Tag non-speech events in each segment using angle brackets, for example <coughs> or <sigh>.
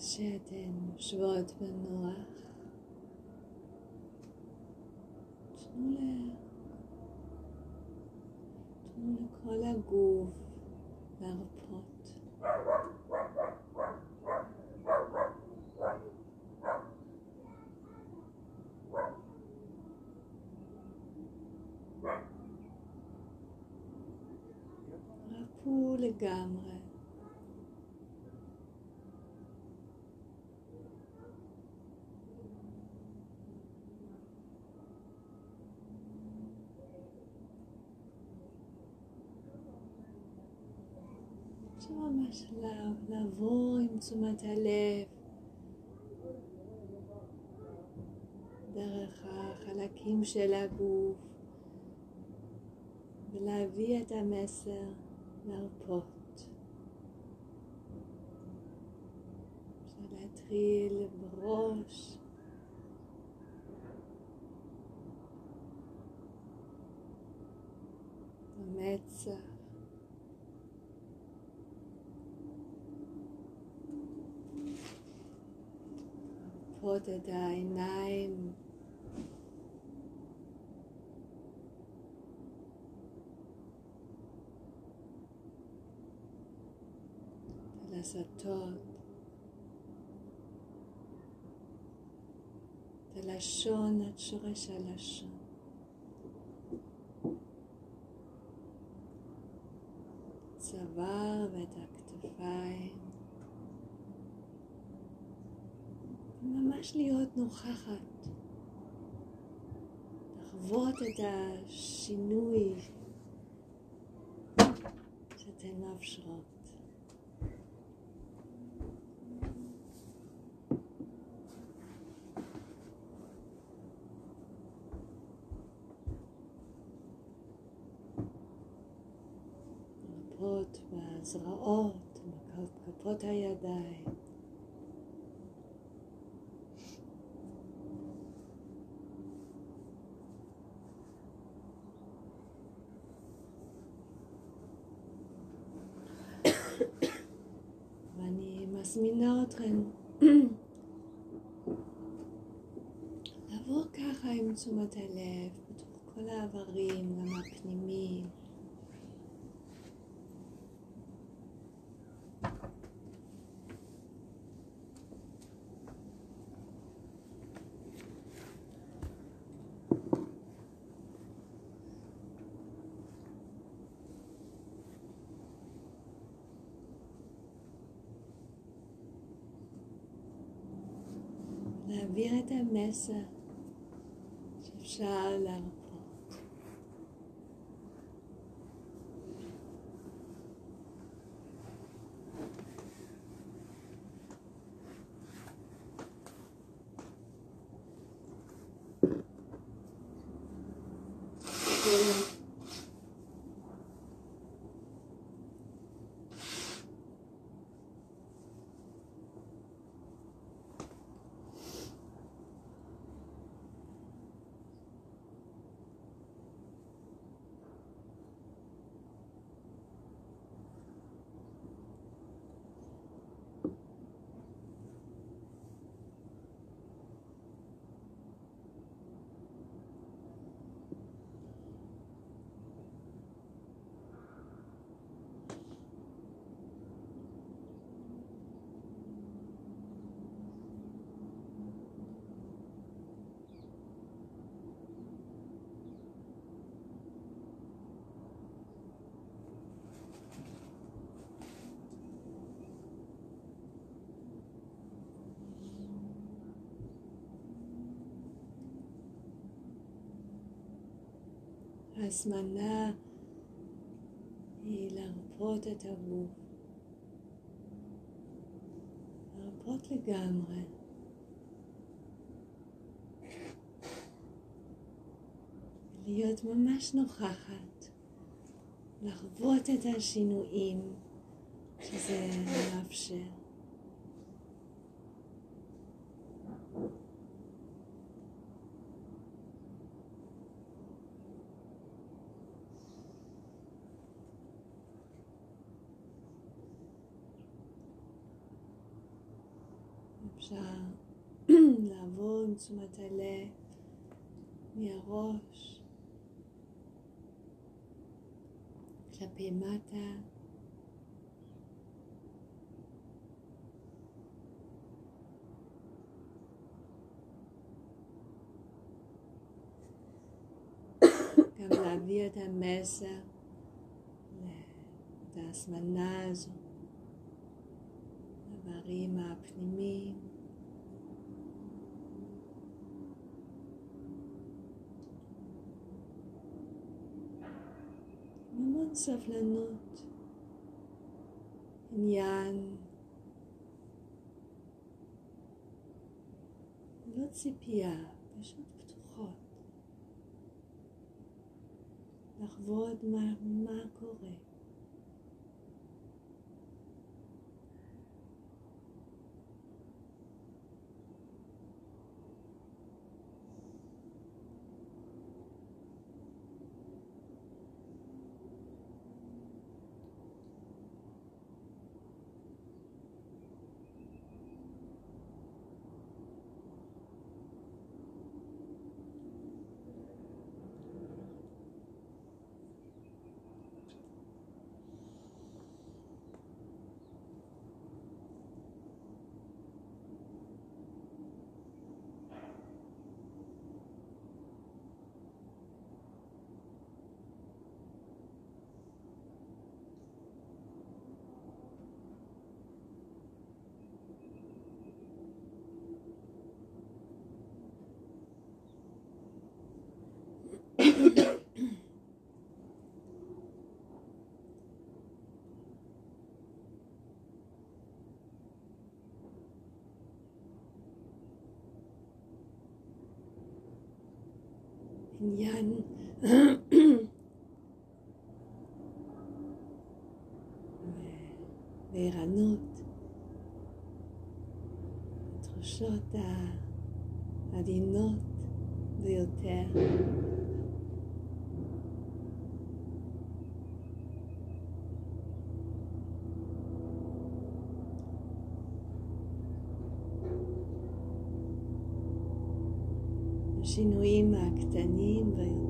שאתן יושבות בנוח, תנו ל... תנו לכל הגוף להרפות. רפו לגמרי. ממש לעבור עם תשומת הלב. דרך החלקים של הגוף. ולהביא את המסר להרפות. אפשר להתחיל בראש במצח להרפות את העיניים הלסתות, את הלשון עד שורש הלשון. צוואר ואת הכתפיים. ממש להיות נוכחת, לחוות את השינוי שאתן מאפשרות. בזרועות, בכפות הידיים. ואני מזמינה אתכם <clears throat> לעבור ככה עם תשומת הלב בתוך כל האיברים, גם הפנימיים. להעביר את המסר שאפשר להרפות. ההזמנה היא להרפות את הגוף, להרפות לגמרי. להיות ממש נוכחת, לחוות את השינויים שזה מאפשר. אפשר לעבור עם תשומת הלב מהראש כלפי מטה. גם להביא את המסר את ההזמנה הזו, לדברים הפנימיים. המון סבלנות, עניין, לא ציפייה, פשוט פתוחות. לחוות מה, מה קורה. עניין וערנות, התחושות העדינות השינויים הקטנים ביותר.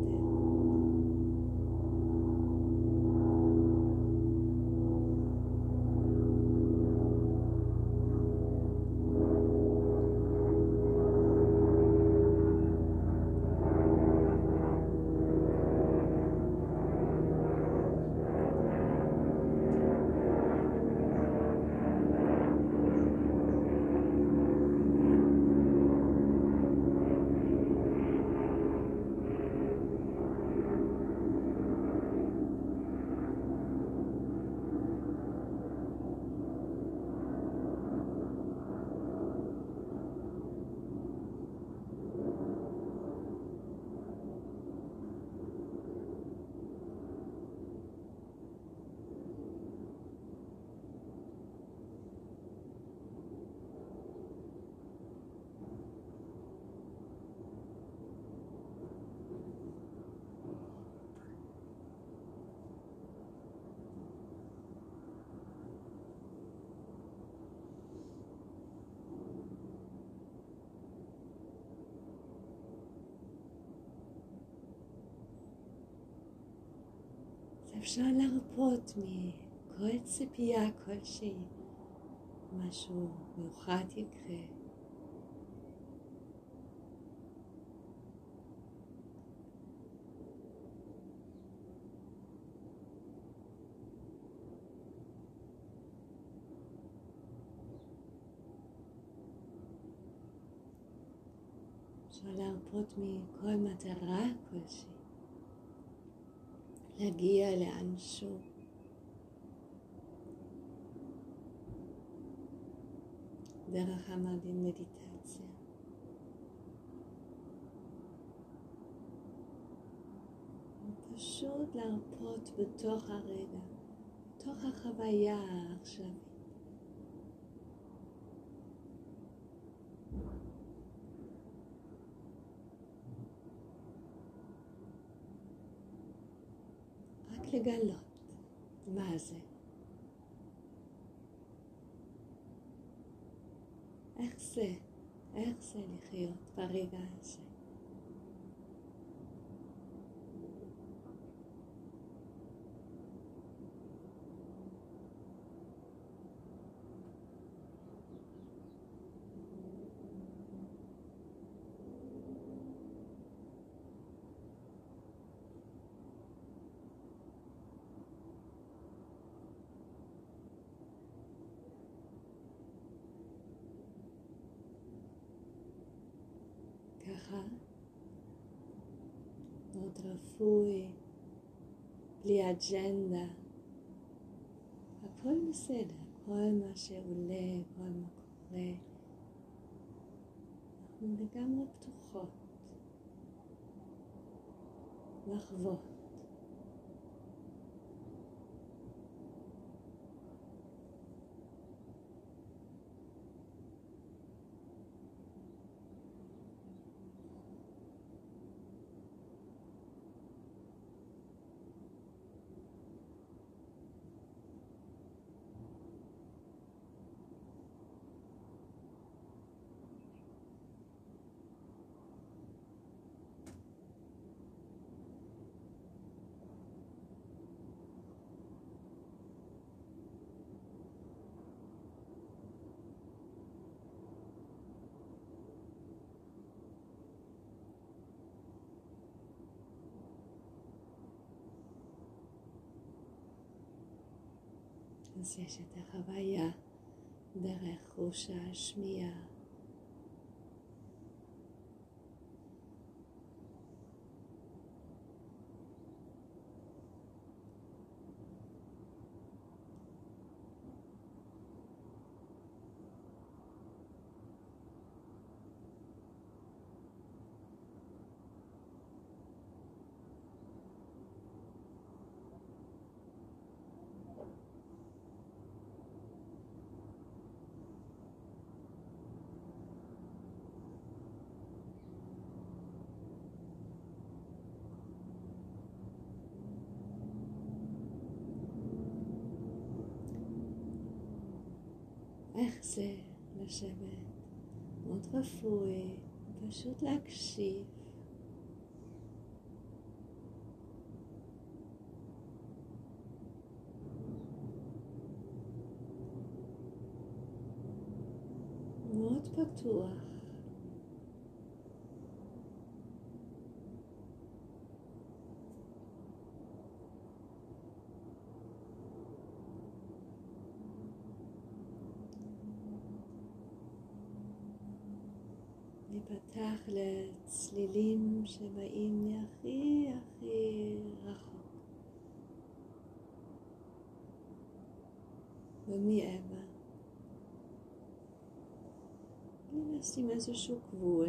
אפשר להרפות מכל ציפייה כלשהי, משהו מיוחד יקרה. אפשר להרפות מכל מטרה כלשהי. להגיע לאנשהו. דרך המדיטציה. פשוט להרפות בתוך הרגע, בתוך החוויה העכשווית. לגלות מה זה. איך זה, איך זה לחיות ברגע הזה. ככה, רפוי, בלי אג'נדה, הכל בסדר, כל מה שעולה, כל מה קורה, אנחנו לגמרי פתוחות לחוות. אז יש את החוויה דרך חוש השמיעה. איך זה לשבת מאוד רפואי, פשוט להקשיב. מאוד פתוח. להיפתח לצלילים שבאים מהכי הכי רחוק ומעבר. בלי לשים איזשהו קבוע.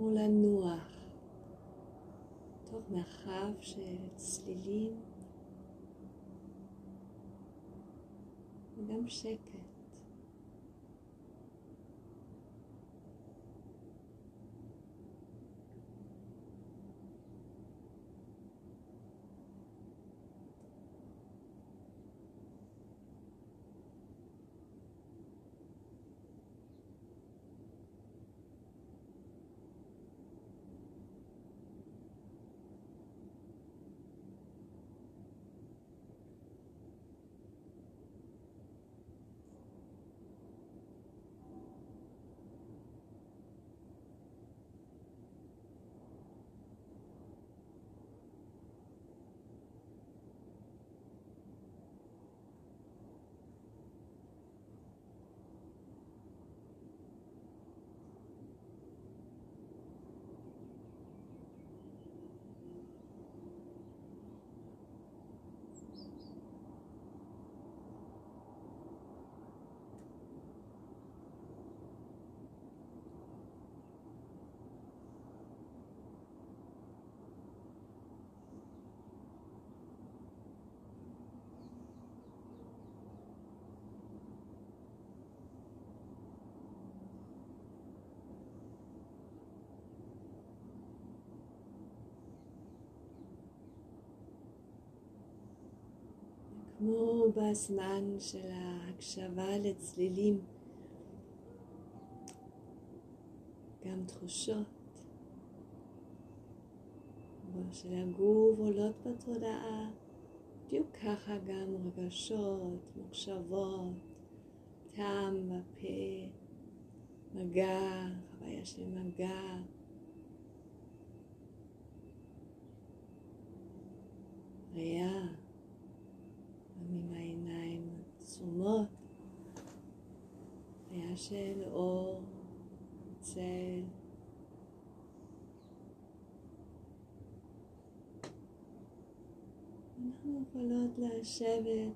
כמו לנוח תוך מרחב של צלילים וגם שקט. כמו בזמן של ההקשבה לצלילים, גם תחושות. של הגוף עולות בתודעה, בדיוק ככה גם רגשות, מחשבות, טעם בפה, מגע, חוויה של מגע. ראייה, עם העיניים עצומות, ראייה של אור, צל. אנחנו יכולות לשבת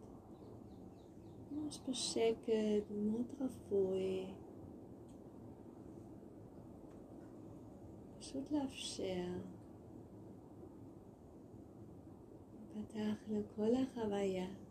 ממש בשקט, מאוד רפוי. פשוט לאפשר. פתח לכל החוויה.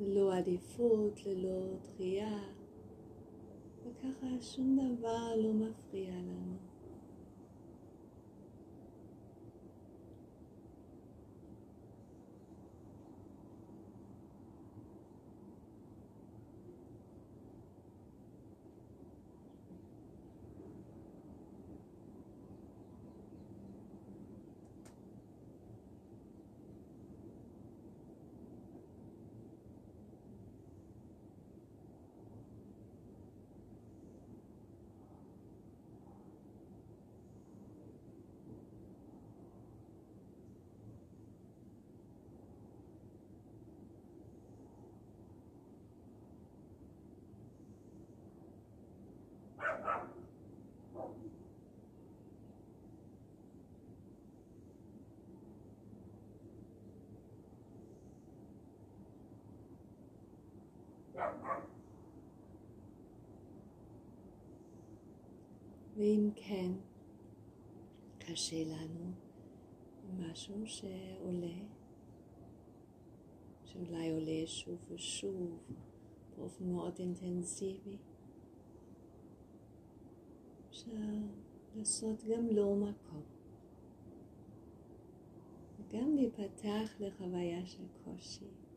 ללא עדיפות, ללא דחייה, וככה שום דבר לא מפריע לנו. ואם כן, קשה לנו משהו שעולה, שאולי עולה שוב ושוב באופן מאוד אינטנסיבי, אפשר לעשות גם לא מקום, וגם להיפתח לחוויה של קושי.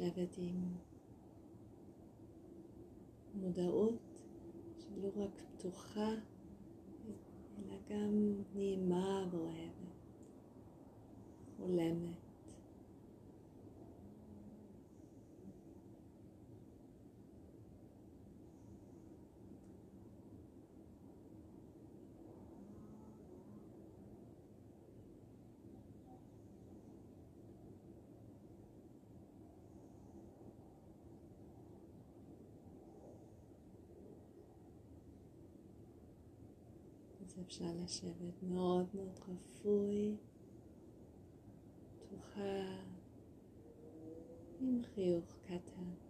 לשבת עם מודעות שלא רק פתוחה, אלא גם נעימה ואוהבת, חולמת. אפשר לשבת מאוד מאוד רפוי, פתוחה, עם חיוך קטן.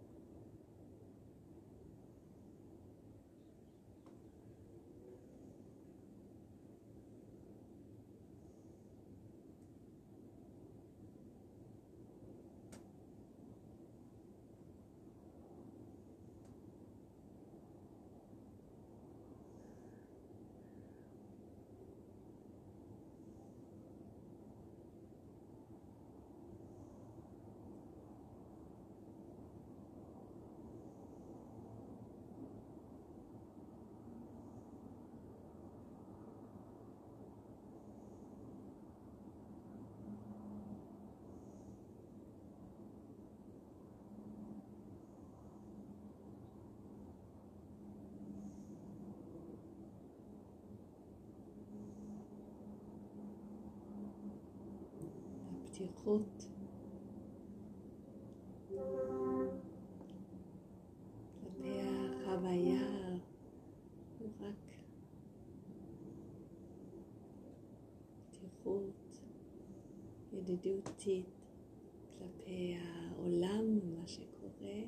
מתיחות. כלפי החוויה הוא רק מתיחות ידידותית כלפי העולם, מה שקורה,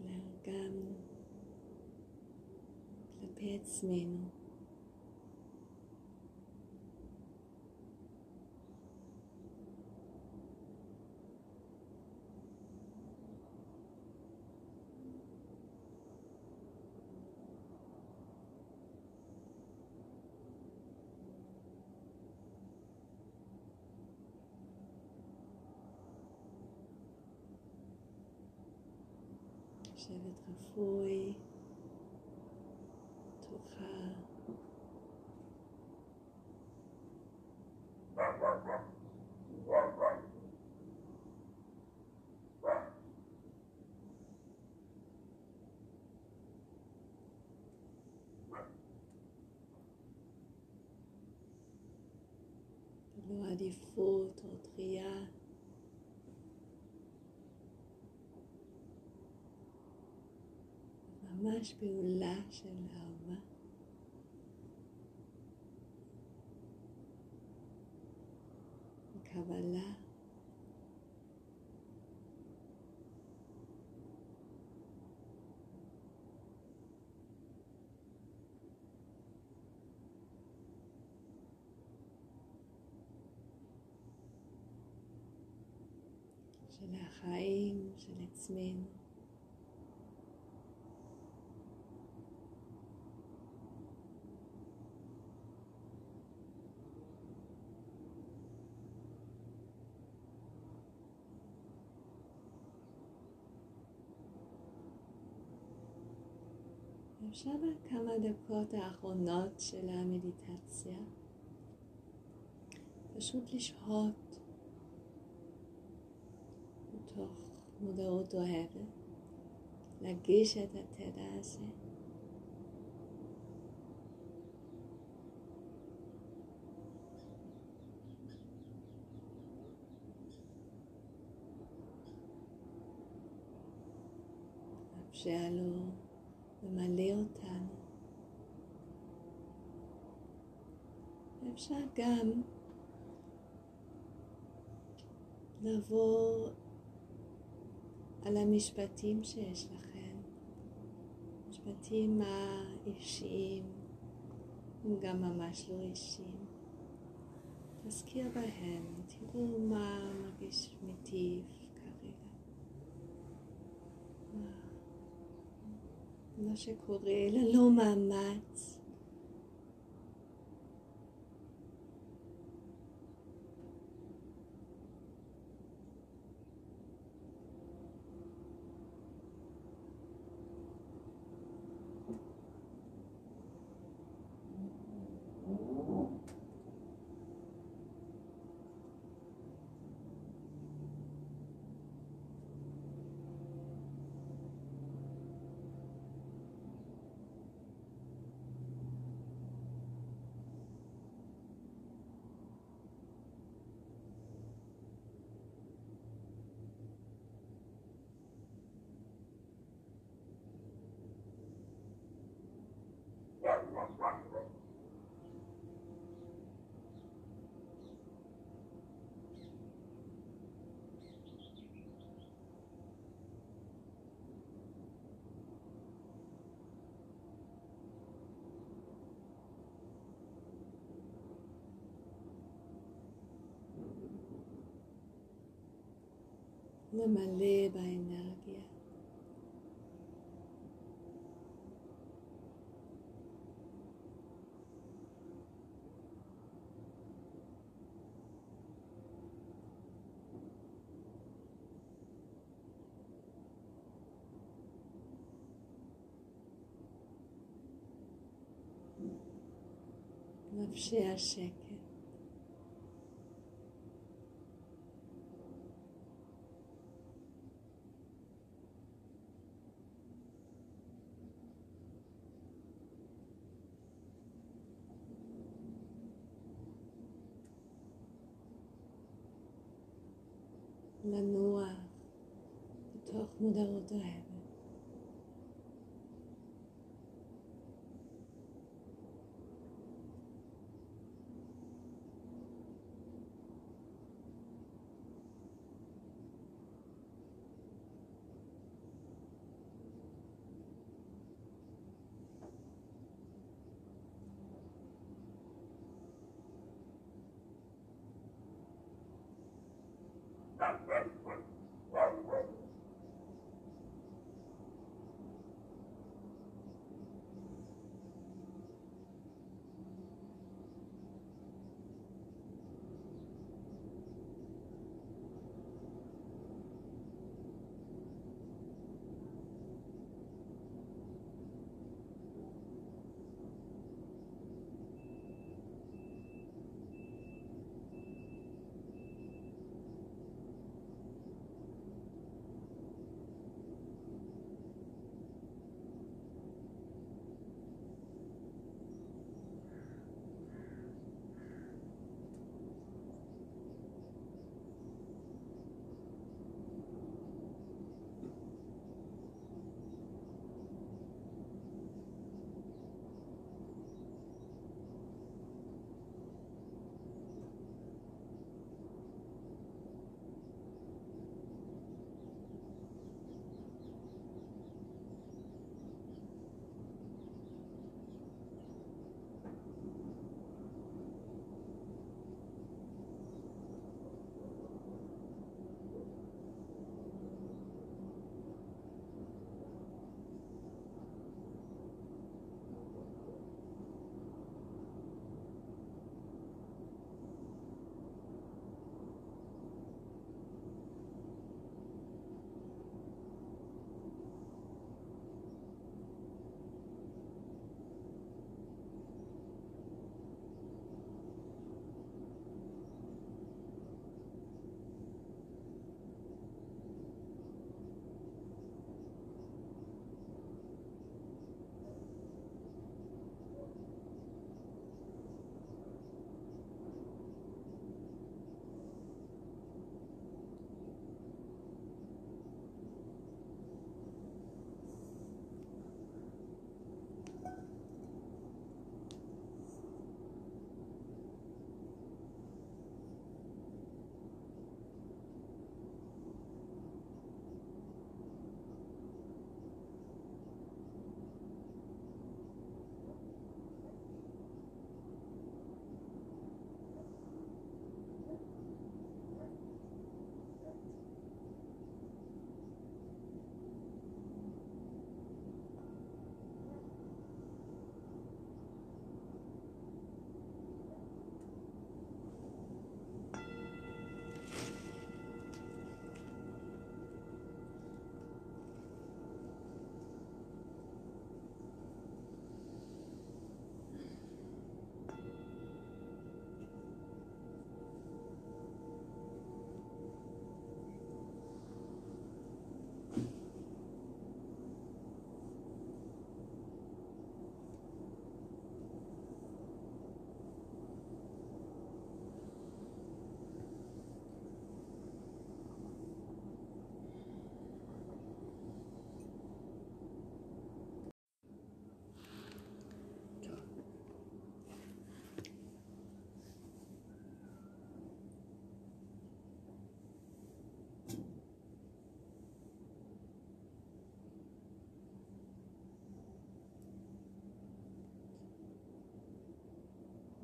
אלא גם כלפי עצמנו. לשבת רפוי, תוכל. ללא עדיפות או דחייה. ממש פעולה של אהבה. קבלה. של החיים, של עצמנו. אפשר בכמה דקות האחרונות של המדיטציה פשוט לשהות בתוך מודעות אוהבת, להגיש את התדע הזה. לאפשר לו ממלא אותנו. אפשר גם לעבור על המשפטים שיש לכם, משפטים האישיים, הם גם ממש לא אישיים. תזכיר בהם, תראו מה מרגיש מיטיב כרגע. מה שקורה ללא מאמץ. le male bainadia. نفسي أشك mudar outra regra. Thank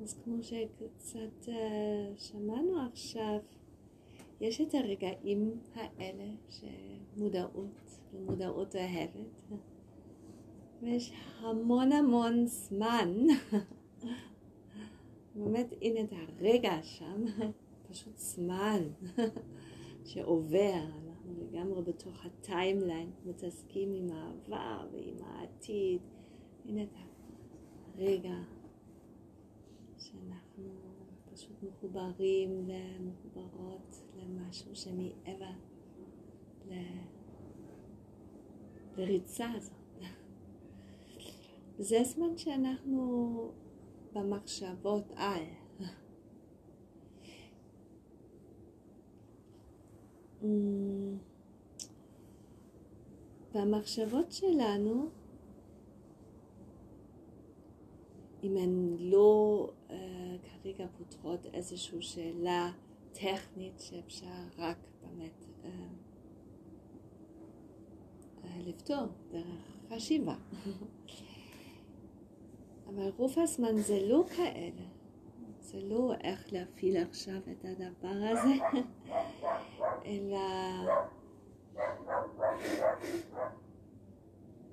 אז כמו שקצת אה, שמענו עכשיו, יש את הרגעים האלה שמודעות ומודעות אוהבת, ויש המון המון זמן, <laughs> באמת הנה את הרגע שם, <laughs> פשוט זמן <laughs> שעובר, אנחנו לגמרי בתוך הטיימליין, מתעסקים עם העבר ועם העתיד, הנה את הרגע שאנחנו פשוט מחוברים ומחוברות למשהו שמעבר ל... לריצה הזאת. זה זמן שאנחנו במחשבות על. והמחשבות שלנו, אם הן לא כרגע פותחות איזושהי שאלה טכנית שאפשר רק באמת אה, אה, לפתור דרך חשיבה. <laughs> אבל רוב הזמן זה לא כאלה. זה לא איך להפעיל עכשיו את הדבר הזה, <laughs> אלא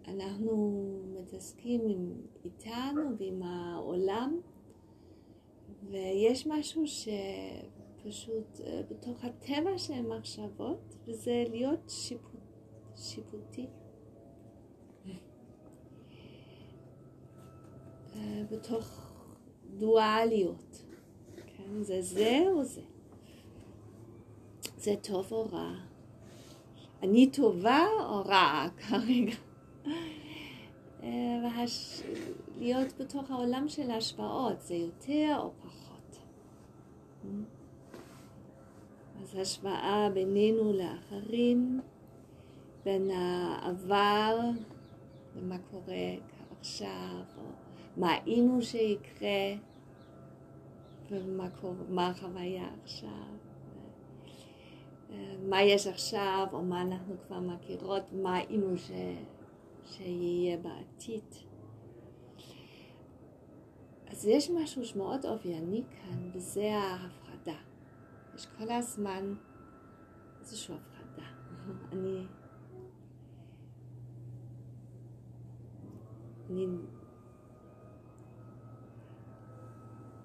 אנחנו מתעסקים איתנו ועם העולם, ויש משהו שפשוט אה, בתוך הטבע של מחשבות, וזה להיות שיפוט, שיפוטי. אה, בתוך דואליות, כן? זה זה או זה. זה טוב או רע. אני טובה או רעה כרגע. והש... להיות בתוך העולם של ההשפעות, זה יותר או. אז השוואה בינינו לאחרים, בין העבר ומה קורה עכשיו, או מה היינו שיקרה ומה החוויה עכשיו. מה יש עכשיו, או מה אנחנו כבר מכירות, מה היינו ש... שיהיה בעתיד. אז יש משהו שמאוד אופייני כאן, וזה ההפחדה. יש כל הזמן איזושהי הפחדה. <laughs> אני... אני...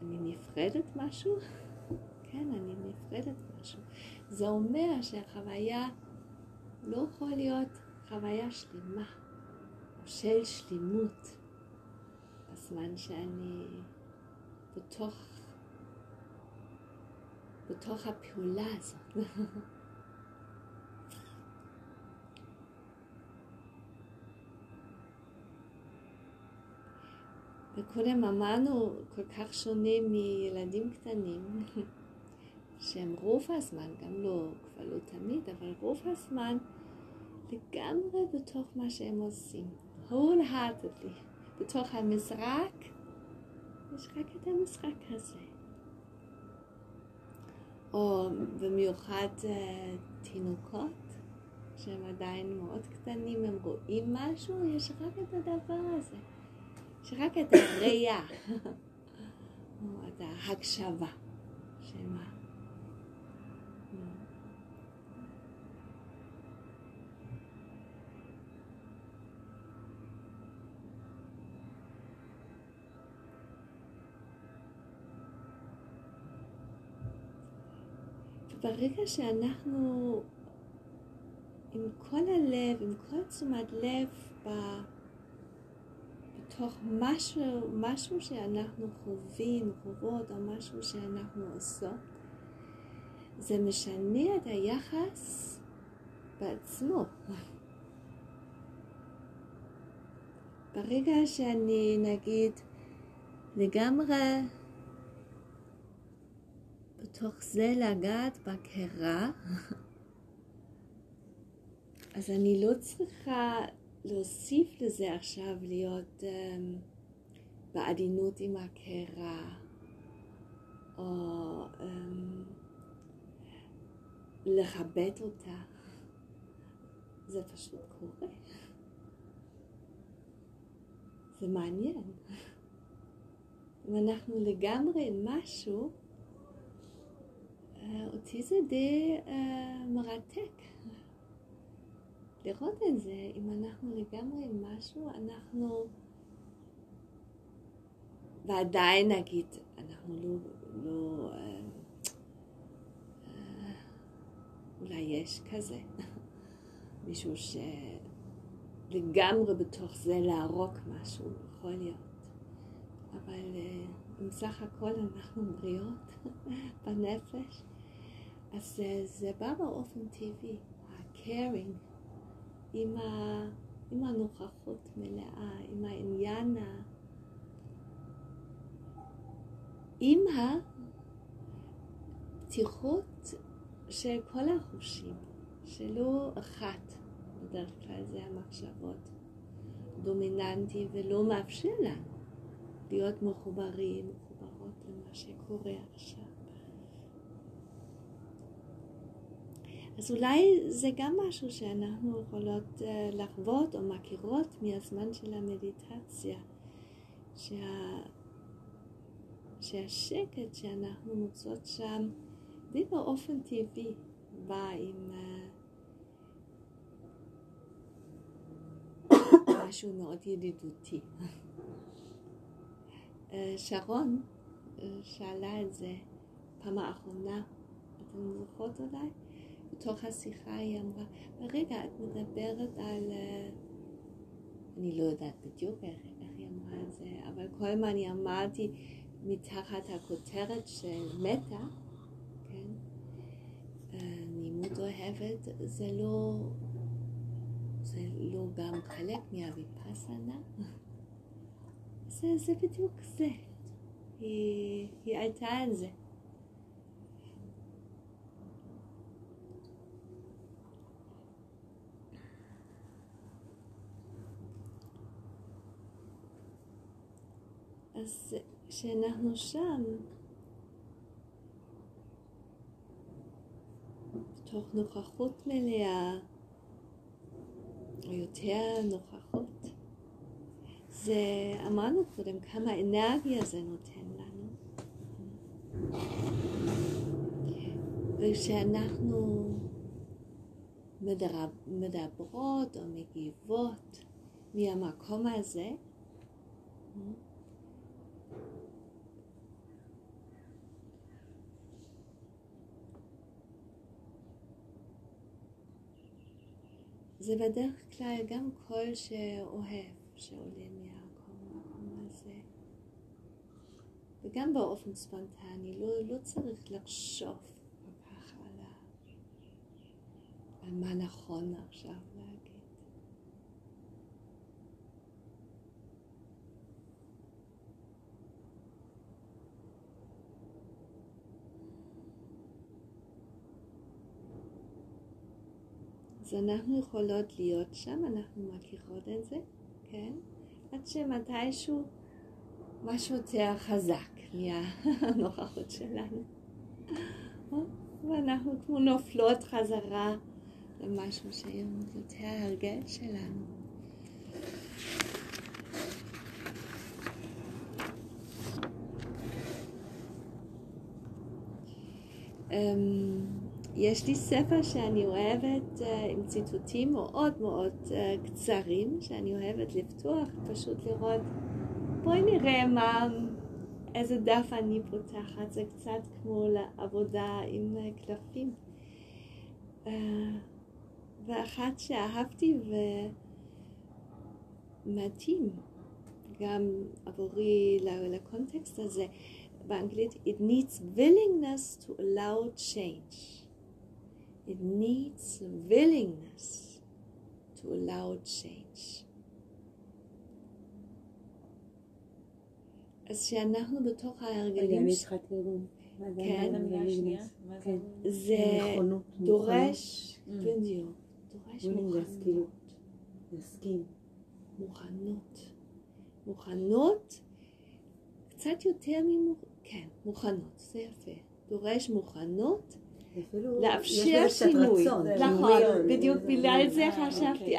אני נפרדת משהו? <laughs> כן, אני נפרדת משהו. זה אומר שהחוויה לא יכולה להיות חוויה שלמה, או של שלימות, בזמן שאני בתוך, בתוך הפעולה הזאת. וקודם אמרנו כל כך שונה מילדים קטנים. שהם רוב הזמן, גם לא, כבר לא תמיד, אבל רוב הזמן לגמרי בתוך מה שהם עושים. wholeheartedly. בתוך המשחק, יש רק את המשחק הזה. או במיוחד uh, תינוקות, שהם עדיין מאוד קטנים, הם רואים משהו, יש רק את הדבר הזה. יש רק את הראייה, <laughs> או את ההקשבה. שמה ברגע שאנחנו עם כל הלב, עם כל תשומת לב בתוך משהו, משהו שאנחנו חווים, חוות, או משהו שאנחנו עושות, זה משנה את היחס בעצמו. ברגע שאני נגיד לגמרי בתוך זה לגעת בקרה, אז אני לא צריכה להוסיף לזה עכשיו להיות um, בעדינות עם הקרה, או um, לכבד אותה. זה פשוט קורה. זה מעניין. אם אנחנו לגמרי משהו, אותי זה די uh, מרתק. לראות את זה, אם אנחנו לגמרי משהו, אנחנו ועדיין נגיד, אנחנו לא, לא uh, uh, אולי יש כזה, מישהו שלגמרי בתוך זה להרוג משהו, יכול להיות, אבל אם סך הכל אנחנו בריאות <laughs> בנפש, אז זה בא באופן טבעי, ה-caring, עם, ה, עם הנוכחות מלאה, עם העניין, ה... עם הפתיחות של כל החושים, שלא אחת, בדרך כלל זה המחשבות, דומיננטי ולא מאפשר לנו להיות מחוברים, מחוברות למה שקורה עכשיו. אז אולי זה גם משהו שאנחנו יכולות אה, לחוות או מכירות מהזמן של המדיטציה, שה... שהשקט שאנחנו מוצאות שם די באופן טבעי, בא עם <coughs> משהו מאוד ידידותי. שרון שאלה את זה פעם האחרונה, אתן זוכרות אולי? בתוך השיחה היא אמרה, רגע, את מדברת על... אני לא יודעת בדיוק איך, איך היא אמרה את זה, אבל כל הזמן אני אמרתי מתחת הכותרת של מתה, כן? נימוד אוהבת זה לא, זה לא גם חלק מהוויפסנה? <laughs> זה, זה בדיוק זה. היא, עלתה על זה. אז כשאנחנו שם, בתוך נוכחות מלאה, או יותר נוכחות, זה, אמרנו קודם כמה אנרגיה זה נותן לנו. וכשאנחנו מדברות או מגיבות מהמקום הזה, זה בדרך כלל גם קול שאוהב, שעולה מהמקום הזה. וגם באופן ספונטני, לא, לא צריך לחשוב כל כך על, על מה נכון עכשיו להגיד. אז אנחנו יכולות להיות שם, אנחנו מכירות את זה, כן? עד שמתישהו משהו יותר חזק מהנוכחות <laughs> שלנו. ואנחנו כמו נופלות חזרה למשהו שהיום יותר הרגל שלנו. Um, יש לי ספר שאני אוהבת עם ציטוטים מאוד מאוד קצרים, שאני אוהבת לפתוח, פשוט לראות, בואי נראה מה, איזה דף אני פותחת, זה קצת כמו לעבודה עם קלפים. ואחת שאהבתי ומתאים גם עבורי לקונטקסט הזה, באנגלית, it needs willingness to allow change. It needs willingness to allow change. אז שאנחנו בתוך ההרגלים... רגע, אני צריכה תרגום. כן, זה דורש, בדיוק, דורש מוכנות. להסכים. מוכנות. מוכנות, קצת יותר ממוכנות, כן, מוכנות, זה יפה. דורש מוכנות. לאפשר שינוי, נכון, בדיוק בגלל זה חשבתי,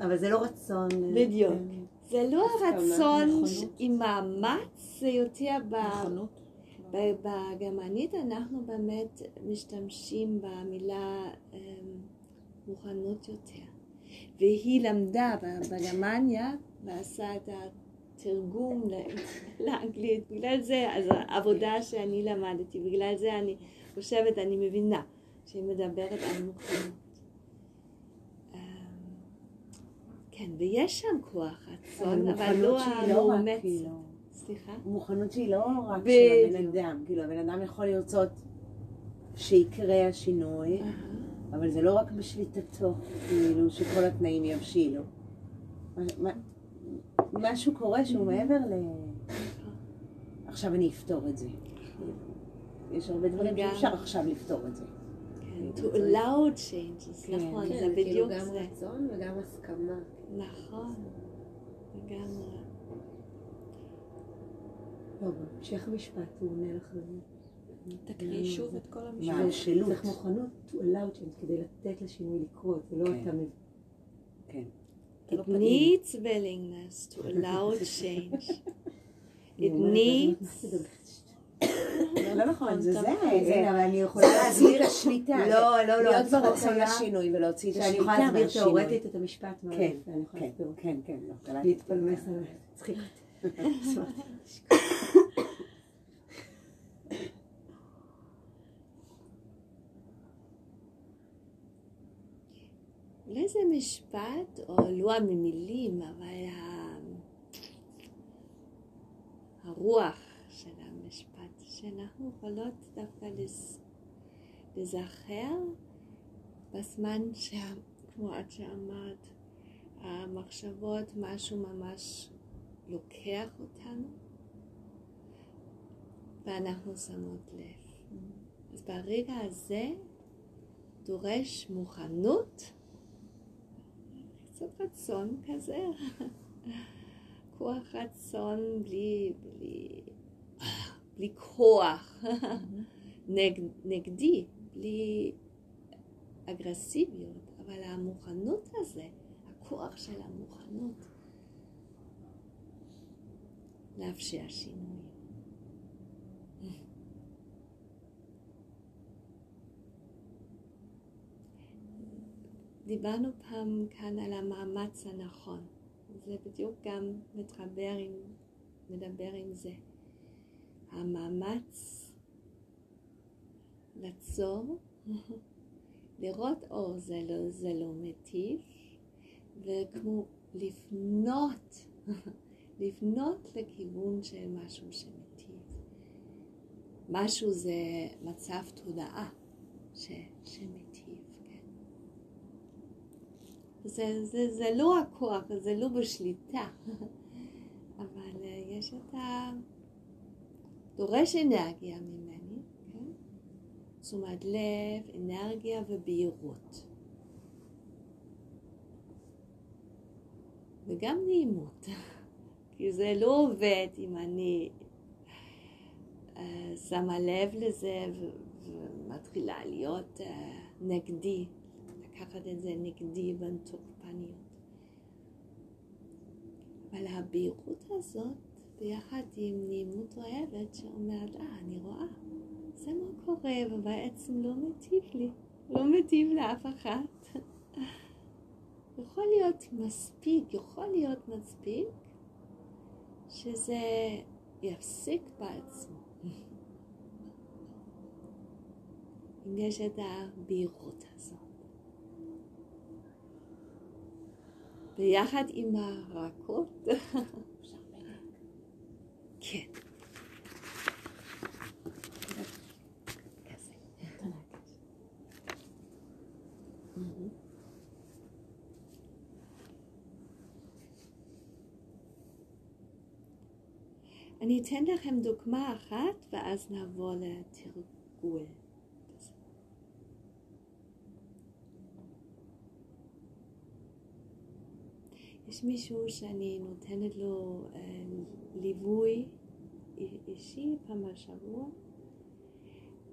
אבל זה לא רצון, בדיוק, זה לא הרצון עם מאמץ, זה יותר בגרמנית אנחנו באמת משתמשים במילה מוכנות יותר, והיא למדה בגרמניה ועשה את התרגום <laughs> לאנגלית, בגלל זה, אז העבודה שאני למדתי, בגלל זה אני חושבת, אני מבינה, שהיא מדברת על מוכנות. כן, ויש שם כוח רצון, אבל לא המאומצת. סליחה? מוכנות שהיא לא רק של הבן אדם, כאילו הבן אדם יכול לרצות שיקרה השינוי, אבל זה לא רק בשליטתו, כאילו שכל התנאים יבשילו. משהו קורה שהוא מעבר ל... עכשיו אני אפתור את זה. יש הרבה דברים שאפשר עכשיו לפתור את זה. כן, to allow changes, נכון, זה בדיוק זה. גם רצון וגם הסכמה. נכון, לגמרי. לא, בהמשך המשפט הוא עונה לך לזה. תקריא שוב את כל המשפט. מהשלות. צריך מוכנות to allow change כדי לתת לשינוי לקרות, ולא אתה מבין. כן. It needs willingness to allow change. <laughs> It needs... לא נכון, זה זה. זה, אבל אני יכולה להסביר את השליטה. לא, לא, לא, להיות ברצון לשינוי ולהוציא את שאני השליטה יכולה להסביר. תאורטית את המשפט מאוד כן, כן. כן, כן, לא, קלטתי. להתפלמס צחיק אותי. <laughs> אולי זה משפט, או לא ממילים, אבל ה... הרוח שאנחנו יכולות דווקא לז... לזכר בזמן, שה... כמו את שאמרת, המחשבות, משהו ממש לוקח אותנו, ואנחנו שמות לב. אז ברגע הזה דורש מוכנות, קצת רצון כזה, <laughs> כוח רצון בלי, בלי, בלי כוח, נג, נגדי, בלי אגרסיביות, אבל המוכנות הזה, הכוח של המוכנות, לאפשר שינוי. דיברנו פעם כאן על המאמץ הנכון. זה בדיוק גם מתחבר עם, מדבר עם זה. המאמץ לעצור, לראות אור זה לא, זה לא מטיף, וכמו לפנות, לפנות לכיוון של משהו שמטיב. משהו זה מצב תודעה ש, שמטיב, כן. זה, זה, זה לא הכוח, זה לא בשליטה, <laughs> אבל אה, יש את ה... דורש אנרגיה ממני, כן? תשומת לב, אנרגיה ובהירות. וגם נעימות, <laughs> כי זה לא עובד אם אני uh, שמה לב לזה ומתחילה להיות uh, נגדי, לקחת את זה נגדי בתוקפניות. אבל הבהירות הזאת, ביחד עם נעימות אוהבת, שאומרת, אה, אני רואה, זה מה קורה, ובעצם לא מטיב לי, לא מטיב לאף אחת. <laughs> יכול להיות מספיק, יכול להיות מספיק, שזה יפסיק בעצמו. <laughs> אם יש את הבהירות הזאת. ביחד עם הרכות. <laughs> כן. אני אתן לכם דוגמה אחת ואז נעבור לתרגול. יש מישהו שאני נותנת לו אה, ליווי אישי פעם בשבוע,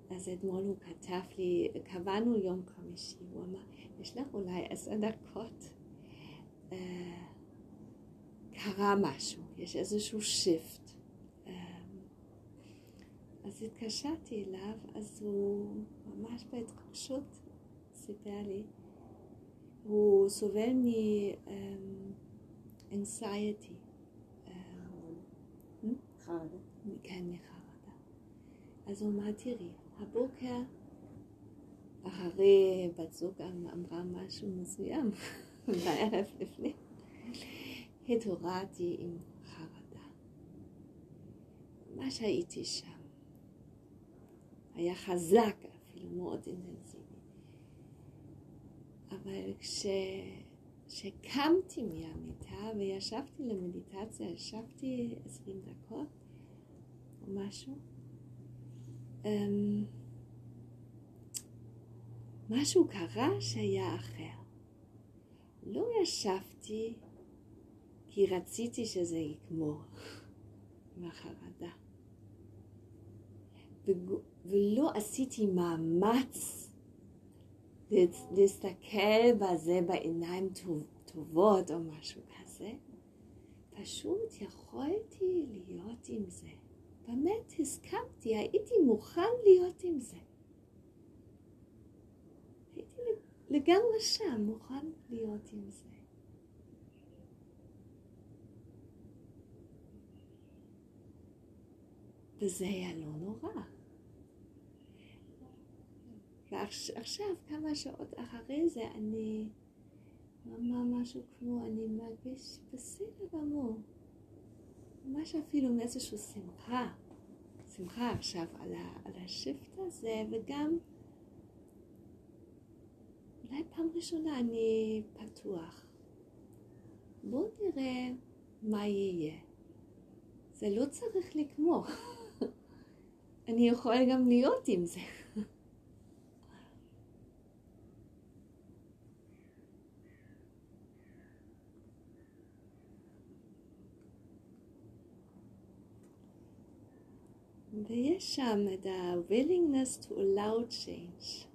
אז אתמול הוא כתב לי, קבענו יום חמישי, הוא אמר, יש לך אולי עשר דקות, אה, קרה משהו, יש איזשהו שיפט. אז התקשרתי אליו, אז הוא ממש בהתרגשות סיפר לי, הוא סובל מ-anxiety. חרדה. כן, מחרדה. אז הוא אמר, תראי, הבוקר, אחרי בת זוג אמרה משהו מסוים, <laughs> בערב לפני, התעוררתי עם חרדה. ממש הייתי שם. היה חזק, אפילו מאוד אינטנסיבי. אבל כש... כשקמתי מהמיטה וישבתי למדיטציה, ישבתי עשרים דקות או משהו, אמ, משהו קרה שהיה אחר. לא ישבתי כי רציתי שזה יגמור עם החרדה. ולא עשיתי מאמץ להסתכל בזה בעיניים טוב, טובות או משהו כזה. פשוט יכולתי להיות עם זה. באמת הסכמתי, הייתי מוכן להיות עם זה. הייתי לגמרי שם, מוכן להיות עם זה. וזה היה לא נורא. ועכשיו, כמה שעות אחרי זה, אני אמר משהו כמו, אני מרגיש בסדר גמור. ממש אפילו עם איזושהי שמחה. שמחה עכשיו על, ה, על השיפט הזה, וגם אולי פעם ראשונה אני פתוח. בואו נראה מה יהיה. זה לא צריך לגמור. <laughs> אני יכולה גם להיות עם זה. ויש שם את ה-willingness to allow change.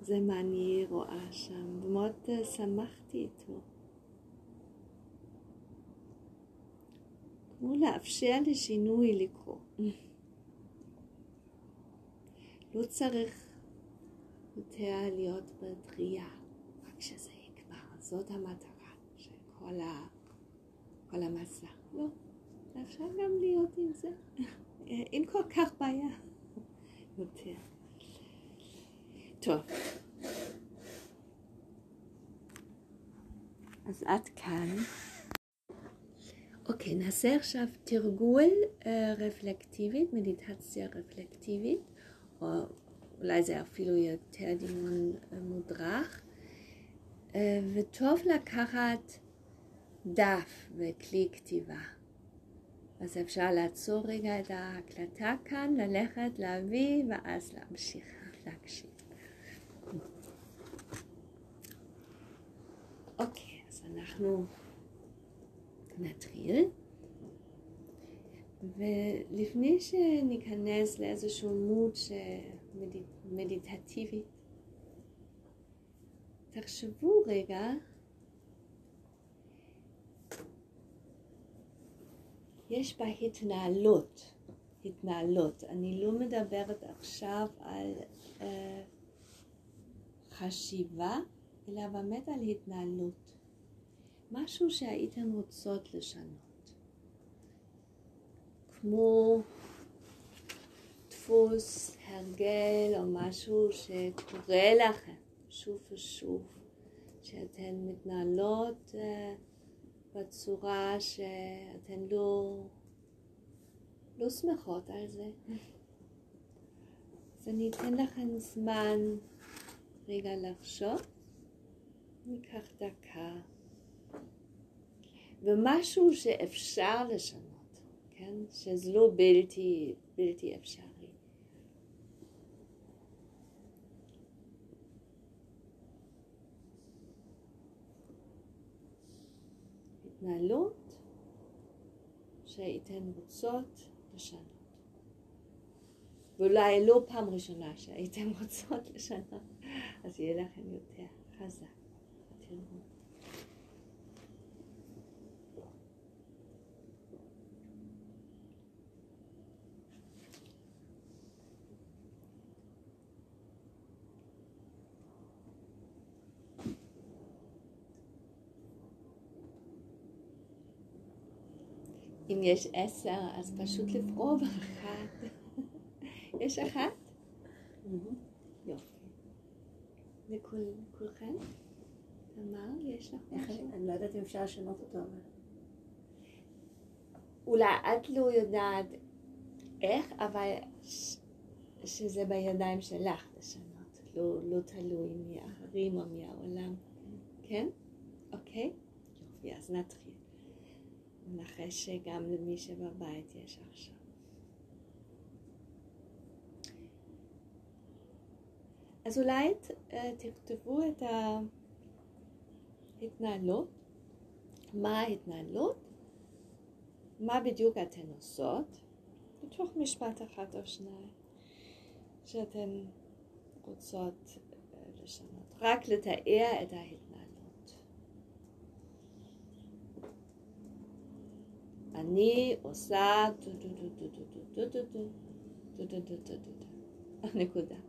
זה מה אני רואה שם, ומאוד שמחתי איתו. כמו לאפשר לשינוי לקרות. לא צריך יותר להיות בדחייה, רק שזה יקבע. זאת המטרה של כל, ה... כל המסע. לא. אפשר גם להיות עם זה. אין כל כך בעיה יותר. טוב. אז עד כאן. אוקיי, נעשה עכשיו תרגול uh, רפלקטיבית, מדיטציה רפלקטיבית, או אולי זה אפילו יותר דמיון uh, מודרך, uh, וטוב לקחת דף וכלי כתיבה. אז אפשר לעצור רגע את ההקלטה כאן, ללכת, להביא, ואז להמשיך להקשיב. אוקיי, אז אנחנו נתחיל. ולפני שניכנס לאיזשהו מוד מדיטטיבי, תחשבו רגע יש בה התנהלות, התנהלות. אני לא מדברת עכשיו על uh, חשיבה, אלא באמת על התנהלות. משהו שהייתם רוצות לשנות. כמו דפוס, הרגל או משהו שקורה לכם שוב ושוב, שאתן מתנהלות uh, בצורה שאתן לא, לא שמחות על זה. אז אני אתן לכם זמן רגע לחשוב. ניקח דקה. ומשהו שאפשר לשנות, כן? שזה לא בלתי, בלתי אפשרי. התנהלות שהייתן רוצות לשנות. ואולי לא פעם ראשונה שהייתן רוצות לשנות, אז יהיה לכם יותר חזק. תראו. אם יש עשר, אז פשוט לבחור באחת. יש אחת? יופי. לכולכם? תמר, יש לך משהו? אני לא יודעת אם אפשר לשנות אותו, אבל... אולי את לא יודעת איך, אבל שזה בידיים שלך לשנות. לא, לא תלוי מאחרים או מהעולם. כן? אוקיי? יופי, אז נתחיל. ונחש שגם למי שבבית יש עכשיו. אז אולי תכתבו את ההתנהלות, מה ההתנהלות, מה בדיוק אתן עושות, בתוך משפט אחד או שניים, שאתן רוצות לשנות. רק לתאר את ההתנהלות. אני עושה נקודה.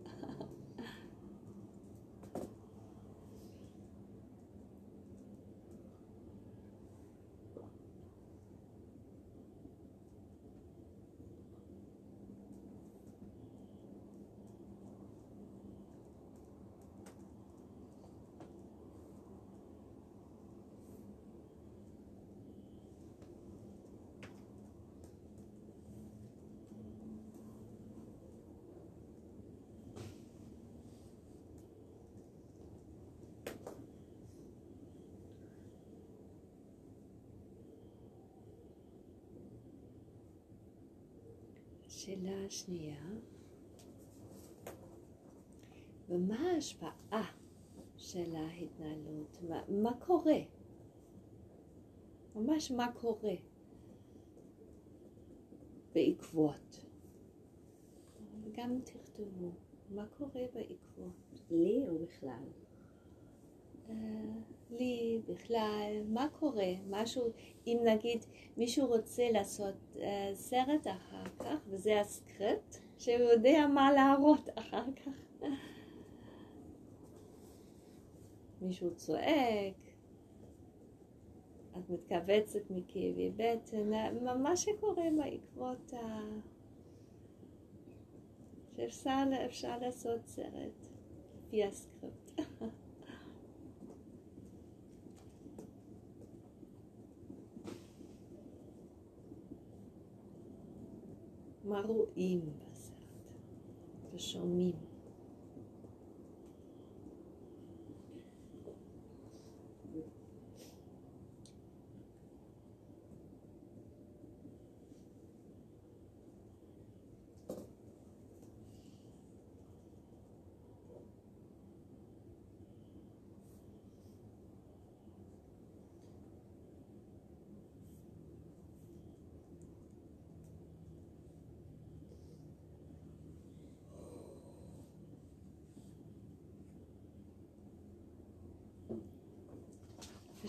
השאלה השנייה, ומה ההשפעה של ההתנהלות? מה, מה קורה? ממש מה קורה בעקבות. וגם תכתבו, מה קורה בעקבות? לי או בכלל? אה, לי בכלל, מה קורה? משהו, אם נגיד מישהו רוצה לעשות uh, סרט אחר כך, וזה הסקריפט, שהוא יודע מה להראות <laughs> אחר כך. מישהו צועק, את מתכווצת מכאבי בטן, מה שקורה בעקבות ה... שאפשר לעשות סרט לפי הסקריפט. <laughs> maruim basat. Vashomim.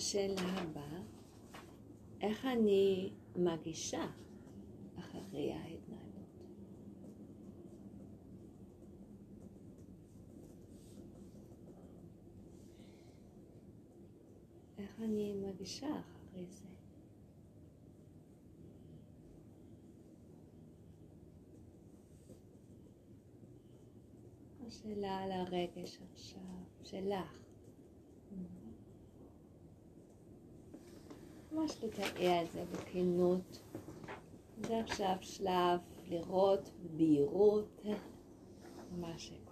השאלה הבאה, איך אני מגישה אחרי ההתנהלות? איך אני מגישה אחרי זה? השאלה על הרגש עכשיו, שלך. ממש לתאר את זה בכנות. זה עכשיו שלב לראות בבהירות מה שקורה.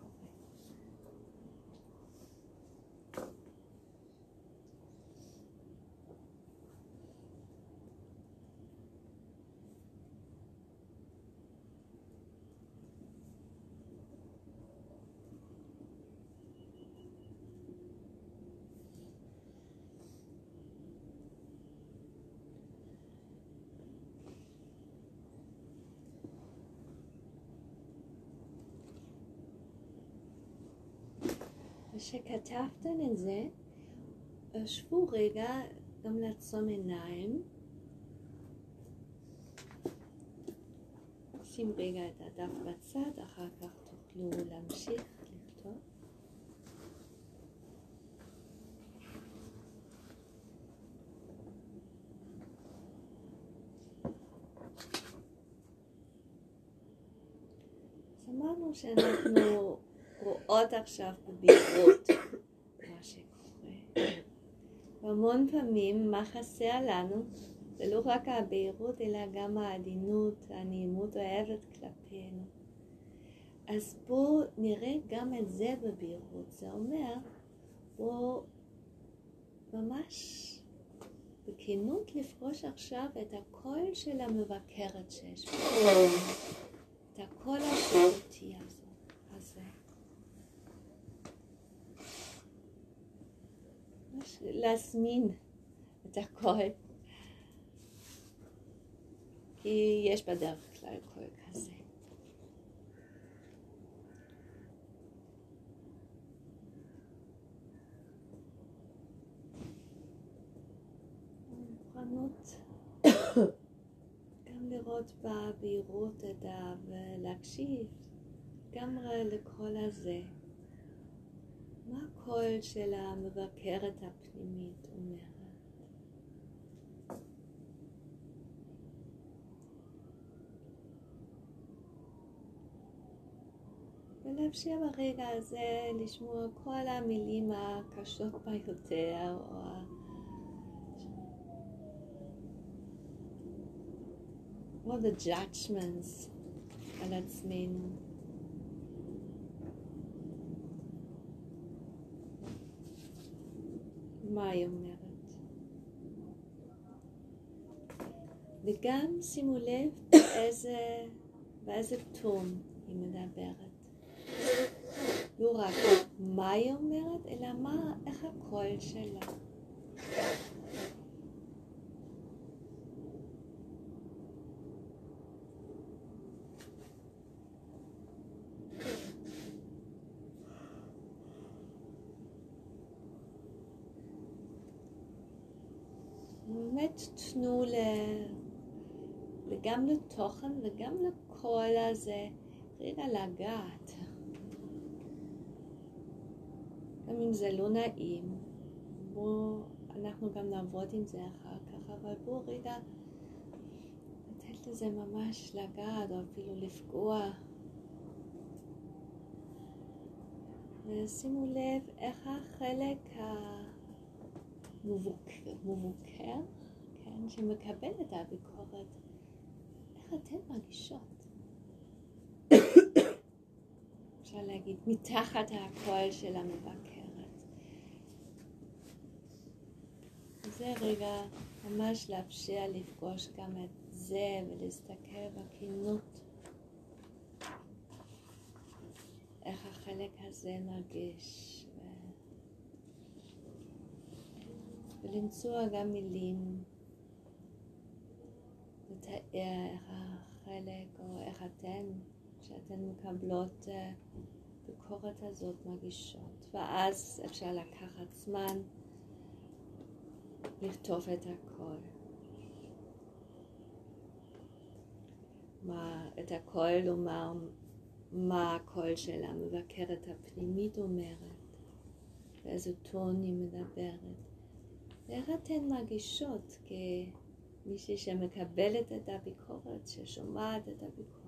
כשכתבתם את זה, שבו רגע גם לעצום עיניים. שים רגע את הדף בצד, אחר כך תוכלו להמשיך לכתוב. אז אמרנו שאנחנו רואות עכשיו בבהירות מה שקורה. והמון פעמים מה חסר לנו זה לא רק הבהירות אלא גם העדינות, הנעימות האוהבת כלפינו. אז בואו נראה גם את זה בבהירות. זה אומר, בואו ממש בכנות לפרוש עכשיו את הקול של המבקרת שיש פה. את הקול השירותי הזה. להזמין את הכל. כי יש בדרך כלל קול כזה. מוכנות לראות בבהירות את ה... ולהקשיב לגמרי לקול הזה. מה הקול של המבקרת הפנימית אומרת? ולאפשר ברגע הזה לשמוע כל המילים הקשות ביותר, או all the judgments על עצמנו. מה היא אומרת? וגם שימו לב באיזה, באיזה טון היא מדברת. לא רק מה היא אומרת, אלא מה, איך הקול שלה. באמת תנו ל... גם לתוכן וגם לקול הזה רגע לגעת. גם אם זה לא נעים, בואו, אנחנו גם נעבוד עם זה אחר כך, אבל בואו רגע לתת לזה ממש לגעת או אפילו לפגוע. ושימו לב איך החלק המבוקר, כן, שמקבל את הביקורת, איך אתן מרגישות? אפשר להגיד, מתחת הקול של המבקרת. זה רגע ממש לאפשר לפגוש גם את זה ולהסתכל בכנות. איך החלק הזה מרגיש. ולמצוא גם מילים לתאר איך החלק או איך אתן כשאתן מקבלות אה, ביקורת הזאת מרגישות. ואז אפשר לקחת זמן לכתוב את הכל. מה, את הכל לומר מה הקול של המבקרת הפנימית אומרת, באיזה טון היא מדברת. ואיך אתן מרגישות כמישהי שמקבלת את הביקורת, ששומעת את הביקורת.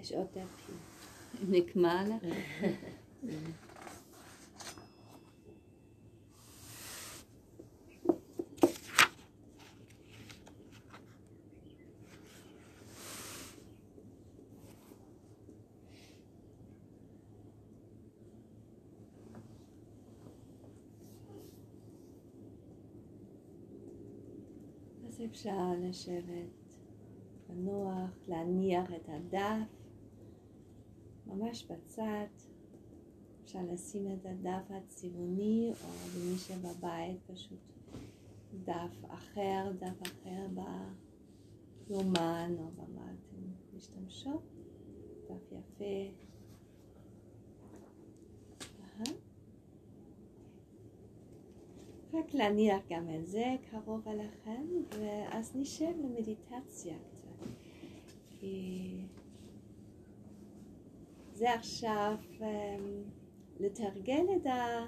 יש עוד דפים. נקמה לך? אפשר לשבת בנוח, להניח את הדף ממש בצד. אפשר לשים את הדף הצבעוני, או למי שבבית פשוט דף אחר, דף אחר ביומן או במה אתם משתמשות. דף יפה. רק להניח גם את זה קרוב אליכם, ואז נשב למדיטציה קצת. כי זה עכשיו um, לתרגל את ה...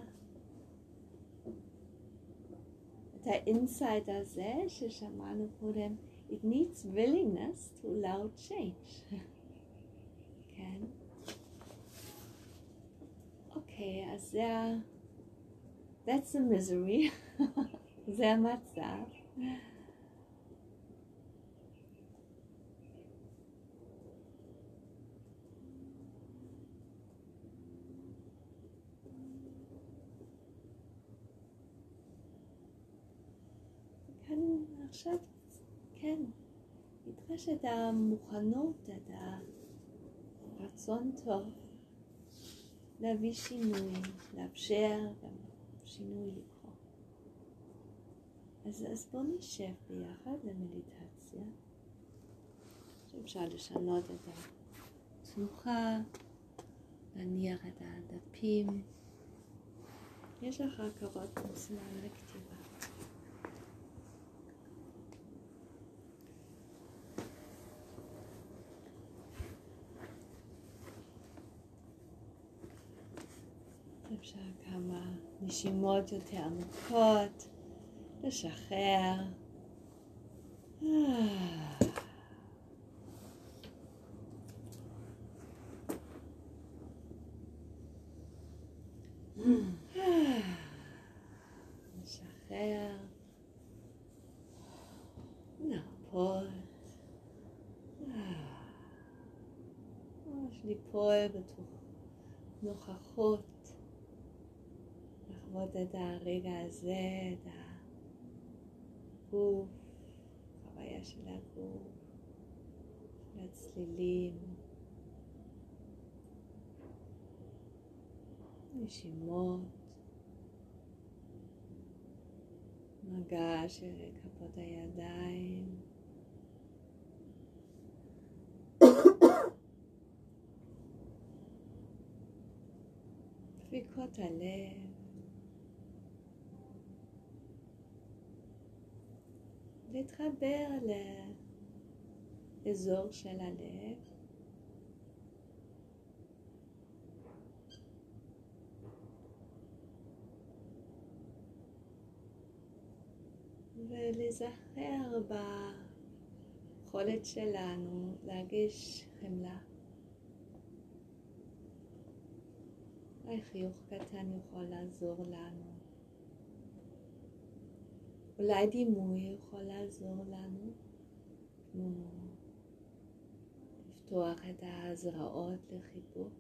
את ה insight הזה ששמענו קודם, it needs willingness to allow change. <laughs> כן? אוקיי, אז זה ה... That's the misery. <laughs> זה המצב. כאן עכשיו, כן, נדרשת המוכנות, את הרצון טוב להביא שינוי, לאפשר גם שינוי לקרוא. אז, אז בואו נשב ביחד למדיטציה. שאפשר לשנות את התנוחה, להניח את הדפים. יש לך הכרות מצוין לכתיבה. אפשר כמה נשימות יותר עמוקות, לשחרר. ליפול בתוך נוכחות. לחוות את הרגע הזה, את הגוף, חוויה של הגוף, של הצלילים, נשימות, מגע של כפות הידיים. דפיקות הלב. להתחבר לאזור של הלב. ולהיזכר ביכולת שלנו להרגיש חמלה. אולי חיוך קטן יכול לעזור לנו. אולי דימוי יכול לעזור לנו, כמו לפתוח את הזרעות לחיבוק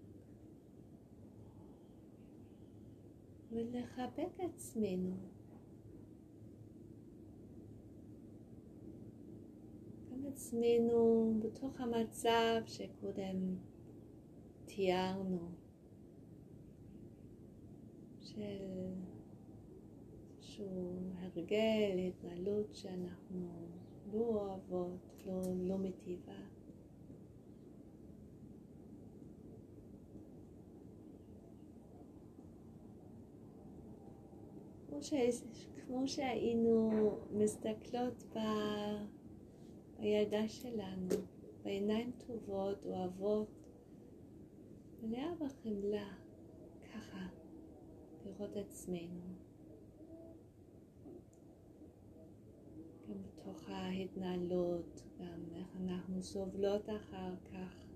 ולחבק עצמנו. גם עצמנו בתוך המצב שקודם תיארנו, של איזשהו הרגל, התנהלות שאנחנו לא אוהבות, לא, לא מטיבה. כמו, ש... כמו שהיינו מסתכלות ב... בילדה שלנו, בעיניים טובות, אוהבות, מלאה בחמלה, ככה, לראות עצמנו. בתוך ההתנהלות, גם איך אנחנו סובלות אחר כך.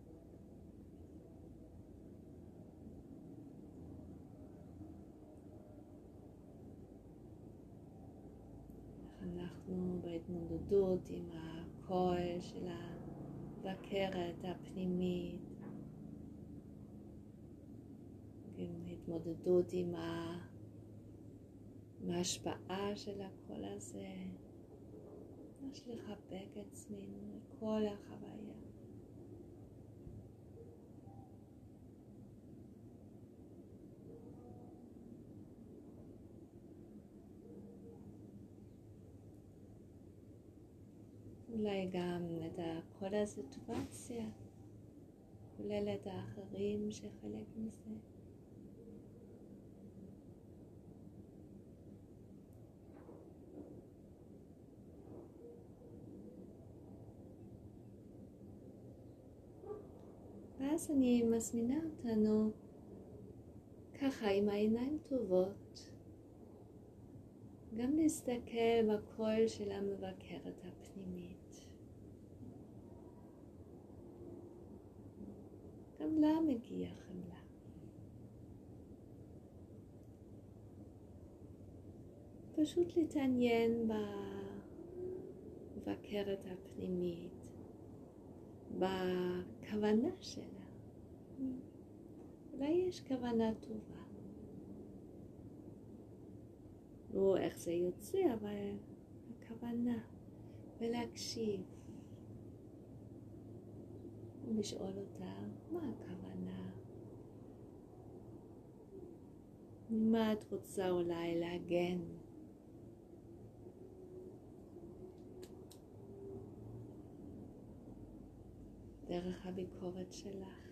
אנחנו בהתמודדות עם הקול של הבקרת הפנימית, עם התמודדות עם ההשפעה של הקול הזה. ממש לחבק עצמנו, כל החוויה. אולי גם את כל הסיטואציה, כולל את האחרים שחלק מזה. ואז אני מזמינה אותנו ככה עם העיניים טובות גם להסתכל בקול של המבקרת הפנימית. גם לה מגיע חמלה. פשוט להתעניין בבקרת הפנימית, בכוונה שלה. אולי יש כוונה טובה. לא איך זה יוצא, אבל הכוונה, ולהקשיב. ולשאול אותה, מה הכוונה? ממה את רוצה אולי להגן? דרך הביקורת שלך.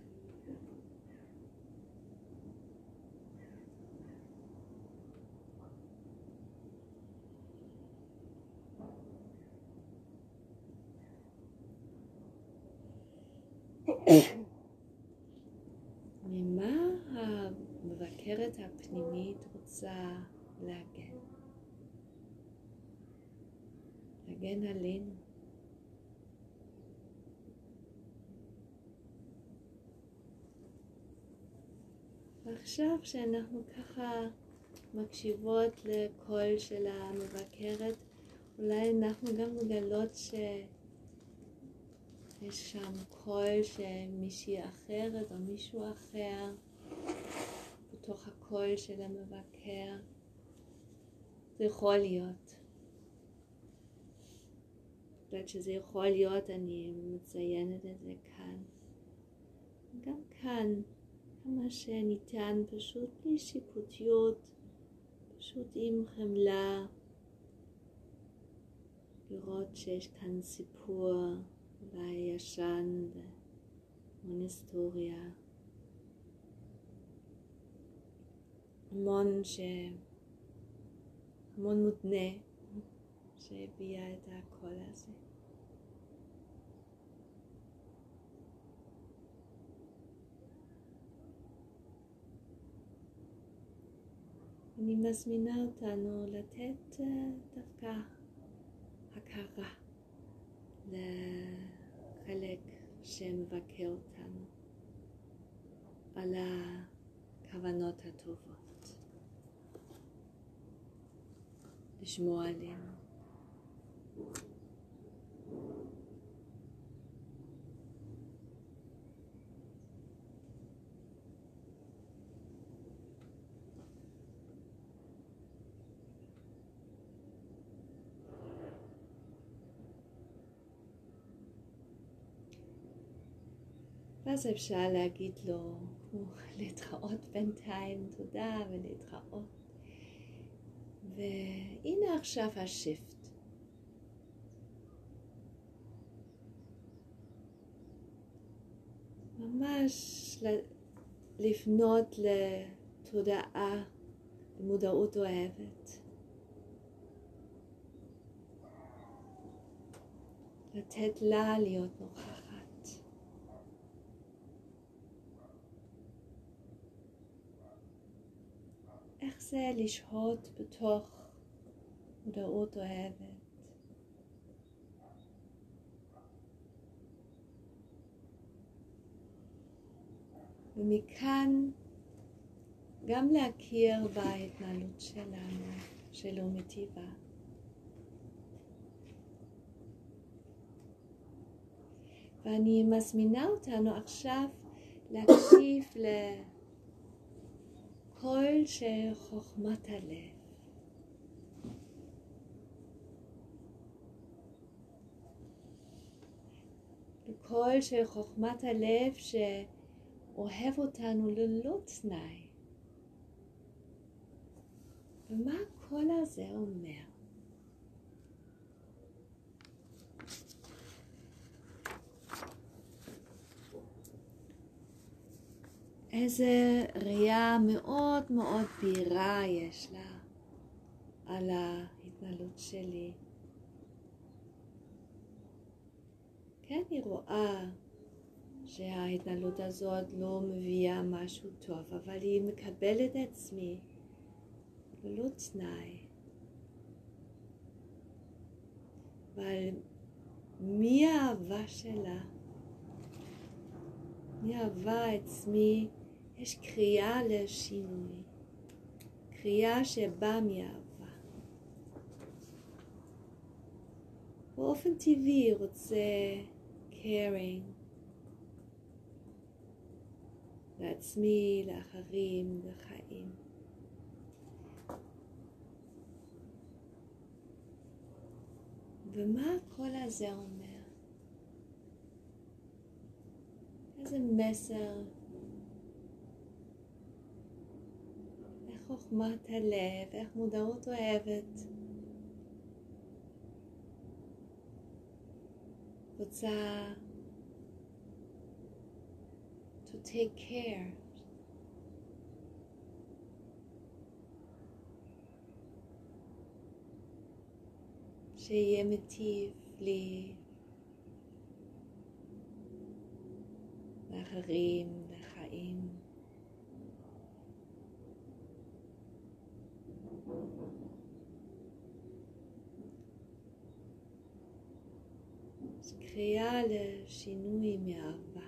ממה המבקרת הפנימית רוצה להגן? להגן עלינו. ועכשיו שאנחנו ככה מקשיבות לקול של המבקרת, אולי אנחנו גם מגלות ש... יש שם קול שמישהי אחרת או מישהו אחר בתוך הקול של המבקר. זה יכול להיות. בגלל שזה יכול להיות, אני מציינת את זה כאן. גם כאן, כמה שניתן, פשוט בלי שיפוטיות, פשוט עם חמלה, לראות שיש כאן סיפור. אולי ישן והמון היסטוריה. המון ש... המון מותנה שהביע את הקול הזה. אני מזמינה אותנו לתת דווקא הכרה. לחלק שמבקר אותנו על הכוונות הטובות, לשמוע עלינו. ואז אפשר להגיד לו, להתראות בינתיים, תודה ולהתראות. והנה עכשיו השיפט. ממש לפנות לתודעה, למודעות אוהבת. לתת לה להיות נוכחת. רוצה לשהות בתוך מודעות אוהבת. ומכאן גם להכיר בהתנהלות שלנו, שלא מטיבה. ואני מזמינה אותנו עכשיו להקשיב ל... של חוכמת הלב. לקול של חוכמת הלב שאוהב אותנו ללא תנאי. ומה הקול הזה אומר? איזה ראייה מאוד מאוד בהירה יש לה על ההתנהלות שלי. כן, היא רואה שההתנהלות הזאת לא מביאה משהו טוב, אבל היא מקבלת את עצמי ללא תנאי. אבל מי האהבה שלה? מי אהבה עצמי? יש קריאה לשינוי, קריאה שבאה מאהבה. באופן טבעי רוצה caring לעצמי, לאחרים, לחיים. ומה הקול הזה אומר? איזה מסר חוכמת הלב, איך מודעות אוהבת. רוצה to take care. שיהיה מטיב לי לאחרים, לחיים. קריאה לשינוי מאהבה.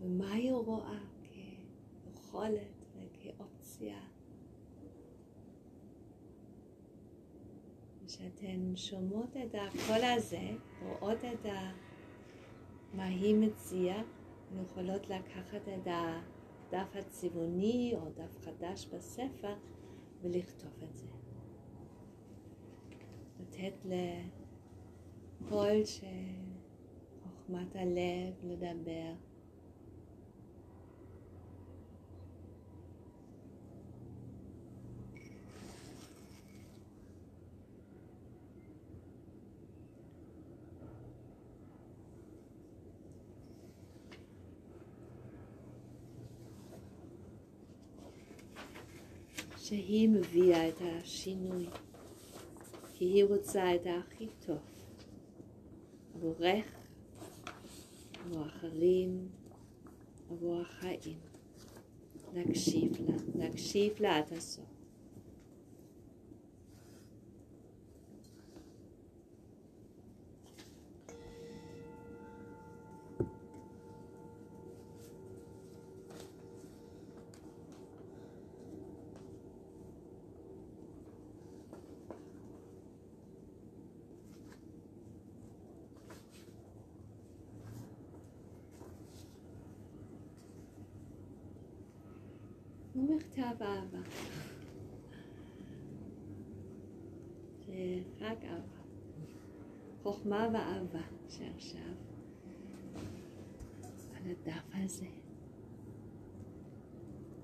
ומה היא רואה כיכולת וכאופציה? כשאתן שומעות את הקול הזה, רואות את מה היא מציעה, יכולות לקחת את הדף הצבעוני או דף חדש בספר ולכתוב את זה. לתת לקול של חוכמת הלב לדבר. שהיא מביאה את השינוי. כי היא רוצה את הכי טוב עבורך, עבור אחרים, עבור החיים. להקשיב לה, להקשיב לה עד הסוף. מכתב אהבה. זה רק אהבה. חוכמה ואהבה שעכשיו על הדף הזה.